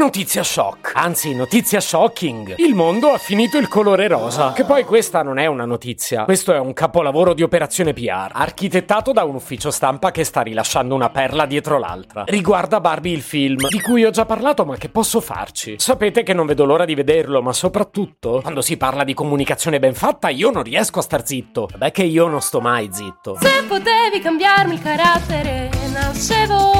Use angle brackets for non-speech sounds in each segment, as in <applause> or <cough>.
Notizia shock. Anzi, notizia shocking. Il mondo ha finito il colore rosa. Che poi questa non è una notizia. Questo è un capolavoro di operazione PR, architettato da un ufficio stampa che sta rilasciando una perla dietro l'altra. Riguarda Barbie il film, di cui ho già parlato ma che posso farci. Sapete che non vedo l'ora di vederlo, ma soprattutto, quando si parla di comunicazione ben fatta, io non riesco a star zitto. Beh che io non sto mai zitto. Se potevi cambiarmi il carattere, nascevo.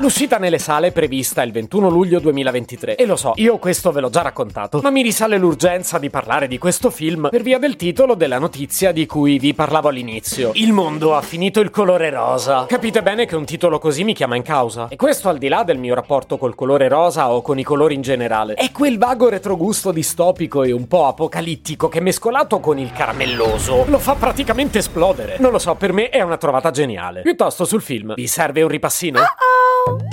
L'uscita nelle sale è prevista il 21 luglio 2023 e lo so, io questo ve l'ho già raccontato, ma mi risale l'urgenza di parlare di questo film per via del titolo della notizia di cui vi parlavo all'inizio. Il mondo ha finito il colore rosa. Capite bene che un titolo così mi chiama in causa. E questo al di là del mio rapporto col colore rosa o con i colori in generale. È quel vago retrogusto distopico e un po' apocalittico che mescolato con il caramelloso lo fa praticamente esplodere. Non lo so, per me è una trovata geniale. Piuttosto sul film, vi serve un ripassino?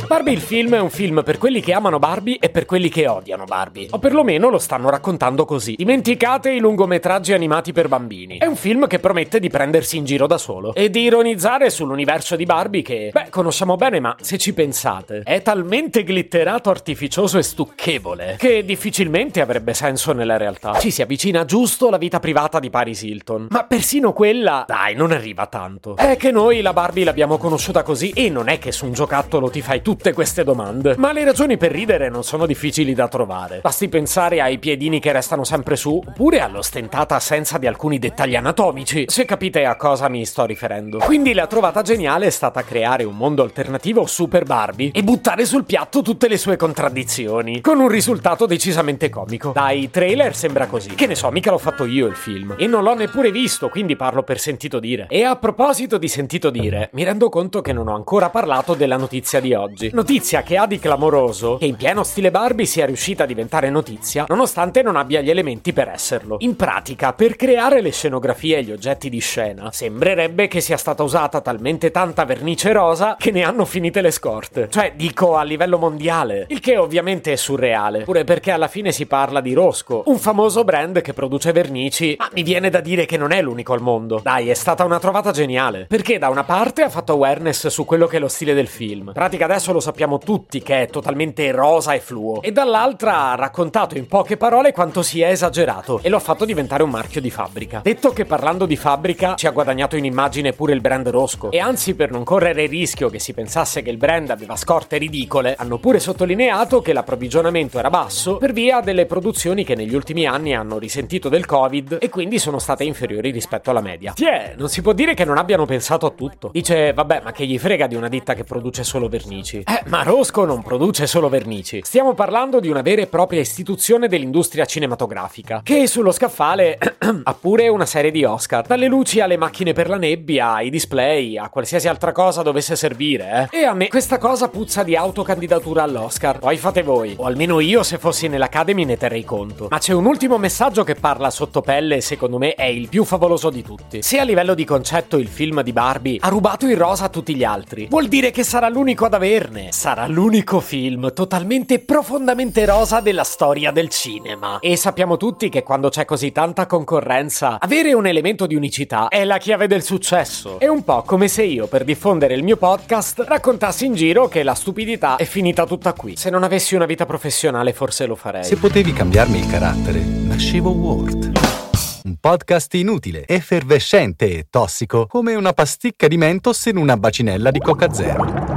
Barbie il film è un film per quelli che amano Barbie e per quelli che odiano Barbie. O perlomeno lo stanno raccontando così. Dimenticate i lungometraggi animati per bambini. È un film che promette di prendersi in giro da solo e di ironizzare sull'universo di Barbie che, beh, conosciamo bene, ma se ci pensate, è talmente glitterato, artificioso e stucchevole che difficilmente avrebbe senso nella realtà. Ci si avvicina giusto alla vita privata di Paris Hilton, ma persino quella, dai, non arriva tanto. È che noi la Barbie l'abbiamo conosciuta così e non è che su un giocattolo ti fai tutte queste domande. Ma le ragioni per ridere non sono difficili da trovare. Basti pensare ai piedini che restano sempre su, oppure all'ostentata assenza di alcuni dettagli anatomici, se capite a cosa mi sto riferendo. Quindi la trovata geniale è stata creare un mondo alternativo super Barbie e buttare sul piatto tutte le sue contraddizioni, con un risultato decisamente comico. Dai trailer sembra così. Che ne so, mica l'ho fatto io il film. E non l'ho neppure visto, quindi parlo per sentito dire. E a proposito di sentito dire, mi rendo conto che non ho ancora parlato della notizia di oggi. Notizia che ha di clamoroso che in pieno stile Barbie sia riuscita a diventare notizia, nonostante non abbia gli elementi per esserlo. In pratica, per creare le scenografie e gli oggetti di scena, sembrerebbe che sia stata usata talmente tanta vernice rosa che ne hanno finite le scorte. Cioè, dico a livello mondiale. Il che ovviamente è surreale, pure perché alla fine si parla di Rosco, un famoso brand che produce vernici, ma mi viene da dire che non è l'unico al mondo. Dai, è stata una trovata geniale. Perché da una parte ha fatto awareness su quello che è lo stile del film. Pratica adesso lo sappiamo tutti che è totalmente rosa e fluo. E dall'altra ha raccontato in poche parole quanto sia esagerato e lo ha fatto diventare un marchio di fabbrica. Detto che parlando di fabbrica ci ha guadagnato in immagine pure il brand Rosco. E anzi, per non correre il rischio che si pensasse che il brand aveva scorte ridicole, hanno pure sottolineato che l'approvvigionamento era basso per via delle produzioni che negli ultimi anni hanno risentito del Covid e quindi sono state inferiori rispetto alla media. Tiè, non si può dire che non abbiano pensato a tutto. Dice, vabbè, ma che gli frega di una ditta che produce solo vernici? Eh, ma Rosco non produce solo vernici. Stiamo parlando di una vera e propria istituzione dell'industria cinematografica, che sullo scaffale <clears throat> ha pure una serie di Oscar. Dalle luci alle macchine per la nebbia, ai display, a qualsiasi altra cosa dovesse servire, eh. E a me questa cosa puzza di autocandidatura all'Oscar. Poi fate voi. O almeno io, se fossi nell'Academy, ne terrei conto. Ma c'è un ultimo messaggio che parla sotto pelle e secondo me è il più favoloso di tutti. Se a livello di concetto il film di Barbie ha rubato il rosa a tutti gli altri, vuol dire che sarà l'unico ad averne. Sarà l'unico film totalmente profondamente rosa della storia del cinema. E sappiamo tutti che quando c'è così tanta concorrenza, avere un elemento di unicità è la chiave del successo. È un po' come se io, per diffondere il mio podcast, raccontassi in giro che la stupidità è finita tutta qui. Se non avessi una vita professionale, forse lo farei. Se potevi cambiarmi il carattere, nascevo Ward. Un podcast inutile, effervescente e tossico, come una pasticca di mentos in una bacinella di Coca Zero.